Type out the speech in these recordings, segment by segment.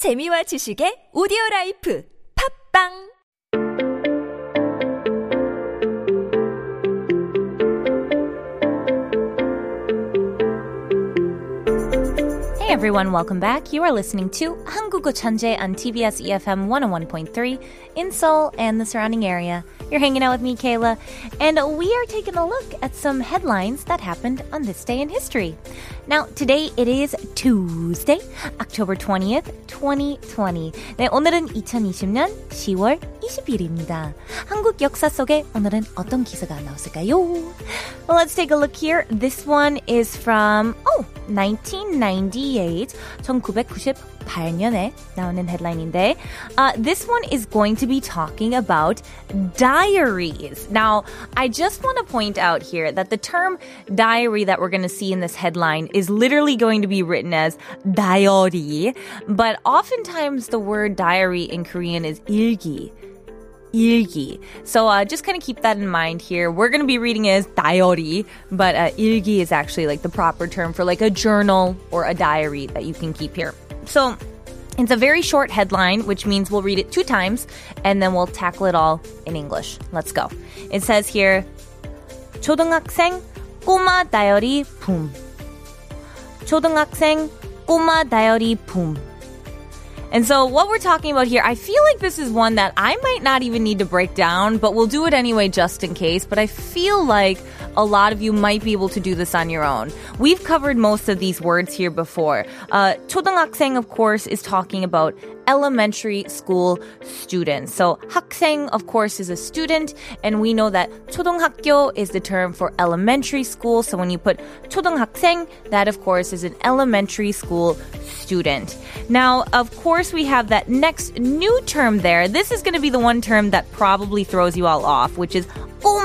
재미와 지식의 오디오 라이프 팝빵 Hey everyone, welcome back. You are listening to 한국어 천재 on TBS EFM 101.3 in Seoul and the surrounding area. You're hanging out with me, Kayla, and we are taking a look at some headlines that happened on this day in history. Now, today it is Tuesday, October 20th, 2020. 네, 오늘은 2020년 10월 20일입니다. 한국 역사 속에 오늘은 어떤 기사가 나왔을까요? Well, let's take a look here. This one is from, oh, 1998, 1998 년에 나오는 headline인데, uh, this one is going to be talking about diaries. Now, I just want to point out here that the term diary that we're going to see in this headline is literally going to be written as diary, but oftentimes the word diary in Korean is 일기. 일기. So uh, just kind of keep that in mind here. We're going to be reading it as diary, but uh, 일기 is actually like the proper term for like a journal or a diary that you can keep here. So it's a very short headline, which means we'll read it two times and then we'll tackle it all in English. Let's go. It says here, 초등학생 꼬마 다이어리 붐. 초등학생 꼬마 다이어리 붐. And so, what we're talking about here, I feel like this is one that I might not even need to break down, but we'll do it anyway just in case. But I feel like a lot of you might be able to do this on your own. We've covered most of these words here before. Uh, 초등학생, of course, is talking about elementary school students. So 학생, of course, is a student, and we know that 초등학교 is the term for elementary school. So when you put 초등학생, that of course is an elementary school student. Now, of course, we have that next new term there. This is going to be the one term that probably throws you all off, which is 꼬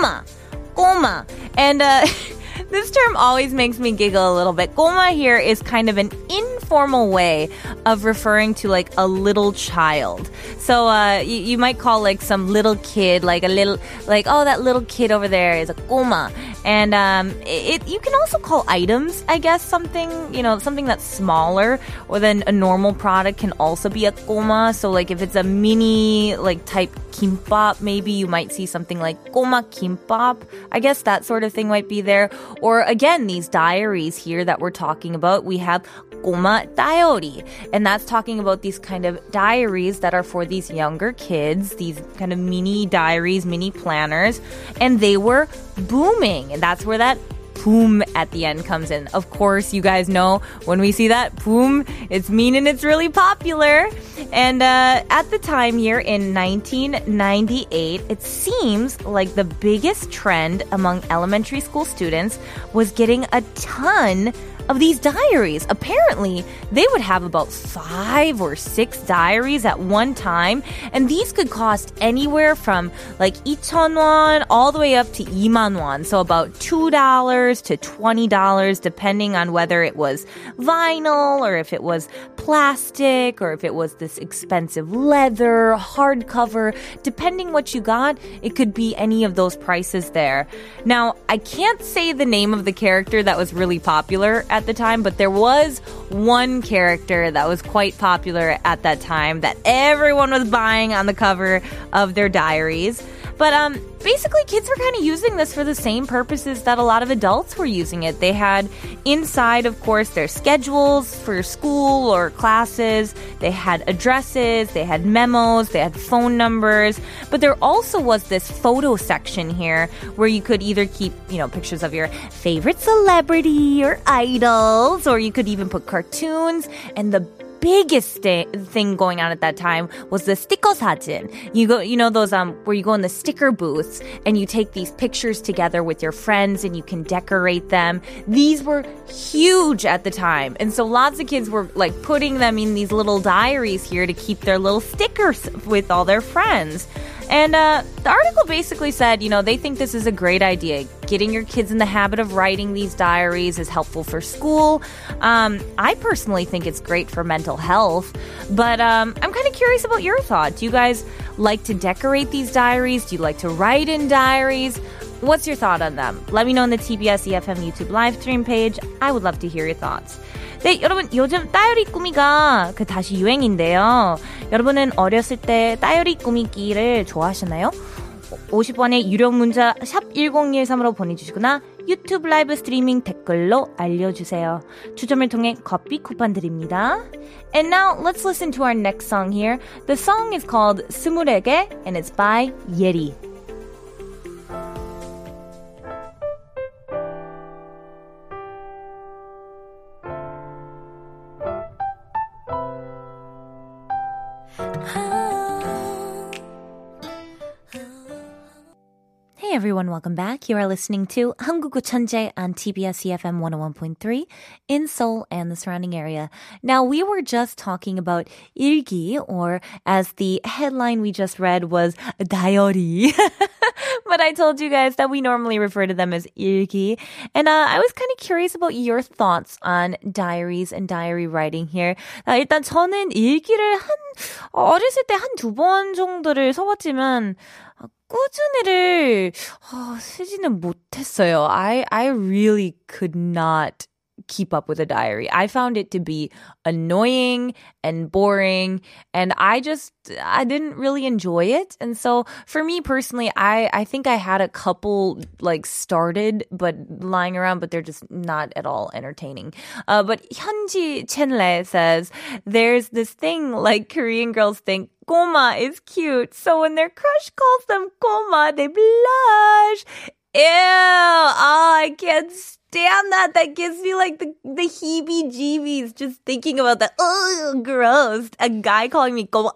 goma. And uh, this term always makes me giggle a little bit. Goma here is kind of an informal way of referring to like a little child. So uh, you, you, might call like some little kid, like a little, like oh that little kid over there is a goma, and um, it, it, you can also call items, I guess something you know something that's smaller or than a normal product can also be a goma. So like if it's a mini like type kimbap. Maybe you might see something like goma kimbap. I guess that sort of thing might be there. Or again, these diaries here that we're talking about, we have goma diary. And that's talking about these kind of diaries that are for these younger kids, these kind of mini diaries, mini planners. And they were booming. And that's where that boom at the end comes in. Of course, you guys know when we see that boom, it's mean and it's really popular. And uh, at the time here in 1998, it seems like the biggest trend among elementary school students was getting a ton of these diaries. Apparently, they would have about five or six diaries at one time, and these could cost anywhere from like 2,000 won all the way up to 2만 won. So about $2 to $20, depending on whether it was vinyl or if it was plastic or if it was this expensive leather, hardcover. Depending what you got, it could be any of those prices there. Now, I can't say the name of the character that was really popular at the time, but there was one character that was quite popular at that time that everyone was buying on the cover of their diaries. But um, basically, kids were kind of using this for the same purposes that a lot of adults were using it. They had inside, of course, their schedules for school or classes. They had addresses, they had memos, they had phone numbers. But there also was this photo section here where you could either keep, you know, pictures of your favorite celebrity or idols, or you could even put cartoons. And the biggest th- thing going on at that time was the sticker 사진. You go, you know those um where you go in the sticker booths and you take these pictures together with your friends and you can decorate them. These were huge at the time, and so lots of kids were like putting them in these little diaries here to keep their little stickers with all their friends. And uh, the article basically said, you know, they think this is a great idea. Getting your kids in the habit of writing these diaries is helpful for school. Um, I personally think it's great for mental health. But um, I'm kind of curious about your thoughts. Do you guys like to decorate these diaries? Do you like to write in diaries? What's your thought on them? Let me know on the TBS EFM YouTube live stream page. I would love to hear your thoughts. 네, 여러분 요즘 따유리 꾸미가 그 다시 유행인데요. 여러분은 어렸을 때 따유리 꾸미기를 좋아하셨나요? 50원의 유료 문자 샵 1013으로 보내주시거나 유튜브 라이브 스트리밍 댓글로 알려주세요. 추첨을 통해 커피 쿠폰 드립니다. And now let's listen to our next song here. The song is called 스물에게 and it's by Yeti. everyone, welcome back. You are listening to 한국어 천재 on TBS EFM 101.3 in Seoul and the surrounding area. Now, we were just talking about 일기, or as the headline we just read was diary. but I told you guys that we normally refer to them as 일기. And uh, I was kind of curious about your thoughts on diaries and diary writing here. 아, 일단 저는 일기를 한 어렸을 때 한 두 번 정도를 써봤지만 꾸준히를 어, 쓰지는 못했어요. I I really could not keep up with a diary. I found it to be annoying and boring and I just I didn't really enjoy it. And so for me personally, I I think I had a couple like started but lying around but they're just not at all entertaining. Uh, but Hyunji Chenle says there's this thing like Korean girls think Goma is cute. So when their crush calls them Goma, they blush. Ew. Oh, I can't stand that. That gives me like the, the heebie jeebies just thinking about that. Ugh, gross. A guy calling me. Ugh,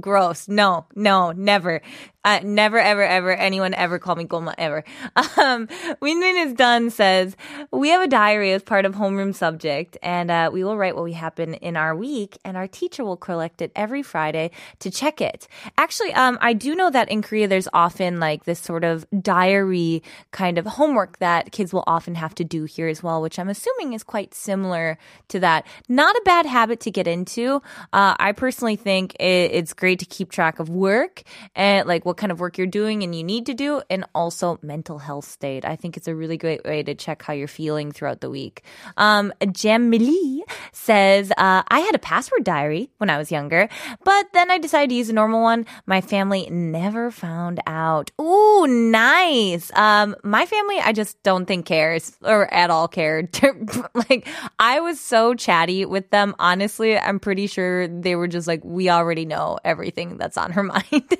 gross. No, no, never. Uh, never, ever, ever, anyone ever call me Goma ever. Um, Winwin is done says, we have a diary as part of homeroom subject and, uh, we will write what we happen in our week and our teacher will collect it every Friday to check it. Actually, um, I do know that in Korea there's often like this sort of diary kind of homework that kids will often have to do here as well, which I'm assuming is quite similar to that. Not a bad habit to get into. Uh, I personally think it, it's great to keep track of work and like what kind of work you're doing and you need to do, and also mental health state. I think it's a really great way to check how you're feeling throughout the week. Um, Jamili says, uh, I had a password diary when I was younger, but then I decided to use a normal one. My family never found out. Ooh, nice. Um, my family, I just don't think cares or at all cared. like, I was so chatty with them. Honestly, I'm pretty sure they were just like, we already know everything that's on her mind.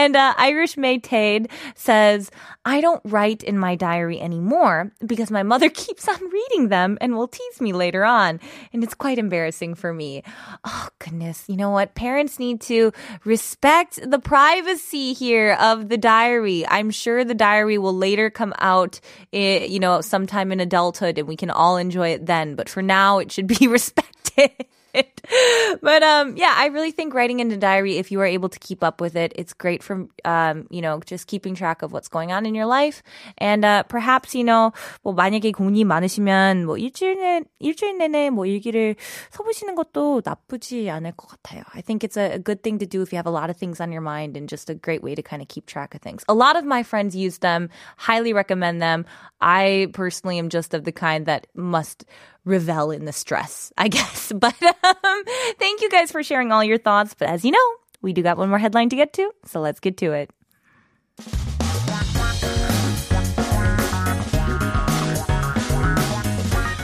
And uh, Irish says, I don't write in my diary anymore because my mother keeps on reading them and will tease me later on. And it's quite embarrassing for me. Oh, goodness. You know what? Parents need to respect the privacy here of the diary. I'm sure the diary will later come out, eh, you know, sometime in adulthood and we can all enjoy it then. But for now, it should be respected. but um yeah i really think writing in a diary if you are able to keep up with it it's great for um you know just keeping track of what's going on in your life and uh perhaps you know 뭐 만약에 공이 많으시면 뭐 일주일 내 일주일 내내 뭐 일기를 써보시는 것도 나쁘지 않을 것 같아요 i think it's a, a good thing to do if you have a lot of things on your mind and just a great way to kind of keep track of things a lot of my friends use them highly recommend them i personally am just of the kind that must revel in the stress, I guess. But um, thank you guys for sharing all your thoughts. But as you know, we do got one more headline to get to, so let's get to it.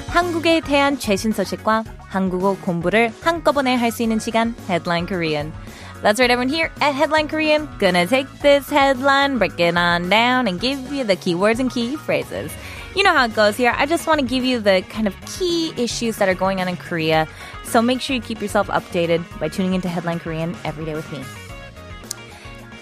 한국에 대한 최신 소식과 한국어 공부를 한꺼번에 할 수 있는 시간 Headline Korean. That's right, everyone here at Headline Korean. Gonna take this headline, break it on down, and give you the keywords and key phrases. You know how it goes here. I just want to give you the kind of key issues that are going on in Korea. So make sure you keep yourself updated by tuning into Headline Korean every day with me.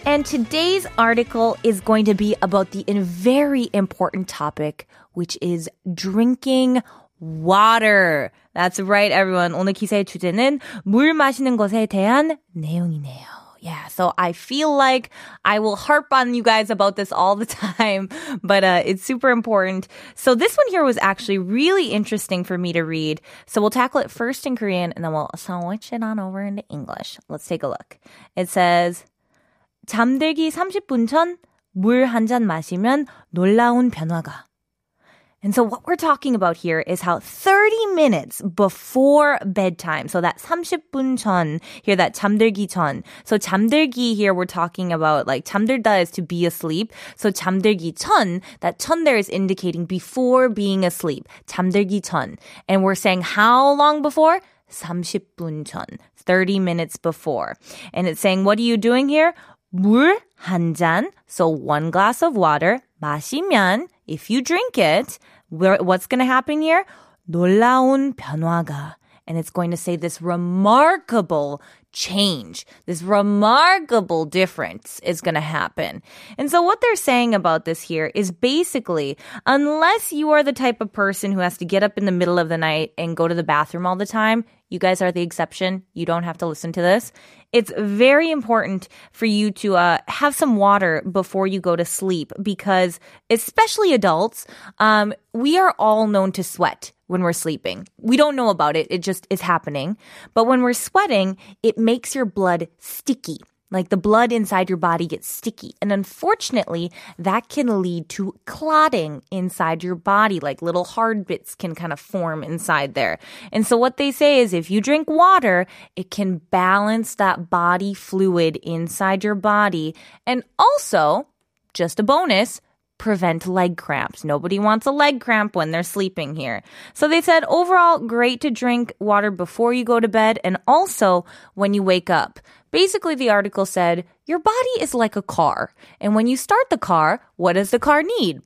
And today's article is going to be about the very important topic, which is drinking water. That's right, everyone. 오늘 기사의 주제는 물 마시는 것에 대한 내용이네요. Yeah, so I feel like I will harp on you guys about this all the time, but uh, it's super important. So this one here was actually really interesting for me to read. So we'll tackle it first in Korean and then we'll switch it on over into English. Let's take a look. It says, 잠들기 30분 전 물 한 잔 마시면 놀라운 변화가. And so what we're talking about here is how 30 minutes before bedtime, so that 30분 전, here that 잠들기 전. So 잠들기 here we're talking about like 잠들다 is to be asleep. So 잠들기 전, that 전 there is indicating before being asleep. 잠들기 전. And we're saying how long before? 30분 전. 30 minutes before. And it's saying what are you doing here? 물 한 잔, so one glass of water, 마시면, if you drink it, what's going to happen here? 놀라운 변화가. And it's going to say this remarkable change, this remarkable difference is going to happen. And so what they're saying about this here is basically, unless you are the type of person who has to get up in the middle of the night and go to the bathroom all the time, you guys are the exception. You don't have to listen to this. It's very important for you to uh, have some water before you go to sleep because, especially adults, um, we are all known to sweat when we're sleeping. We don't know about it. It just is happening. But when we're sweating, it makes your blood sticky. Like the blood inside your body gets sticky. And unfortunately, that can lead to clotting inside your body. Like little hard bits can kind of form inside there. And so what they say is if you drink water, it can balance that body fluid inside your body. And also, just a bonus, prevent leg cramps. Nobody wants a leg cramp when they're sleeping here. So they said overall, great to drink water before you go to bed and also when you wake up. Basically, the article said, your body is like a car. And when you start the car, what does the car need?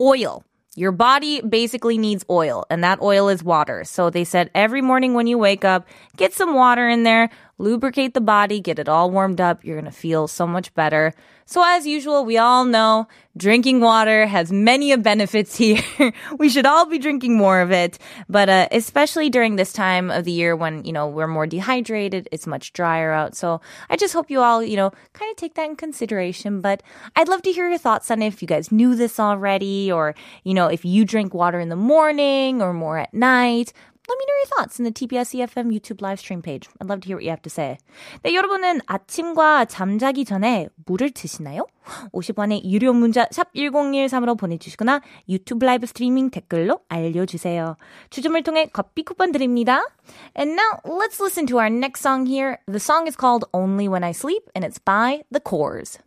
Oil. Your body basically needs oil, and that oil is water. So they said every morning when you wake up, get some water in there, lubricate the body, get it all warmed up. You're going to feel so much better. So as usual, we all know drinking water has many benefits here. we should all be drinking more of it, but uh, especially during this time of the year when, you know, we're more dehydrated, it's much drier out. So I just hope you all, you know, kind of take that in consideration, but I'd love to hear your thoughts on it if you guys knew this already or, you know, if you drink water in the morning or more at night. Let me know your thoughts in the TBS EFM YouTube live stream page. I'd love to hear what you have to say. 네, 여러분은 아침과 잠자기 전에 물을 드시나요? 50원의 유료 문자 샵 1013으로 보내주시거나 유튜브 라이브 스트리밍 댓글로 알려주세요. 추첨을 통해 커피 쿠폰 드립니다. And now let's listen to our next song here. The song is called Only When I Sleep and it's by The Cores.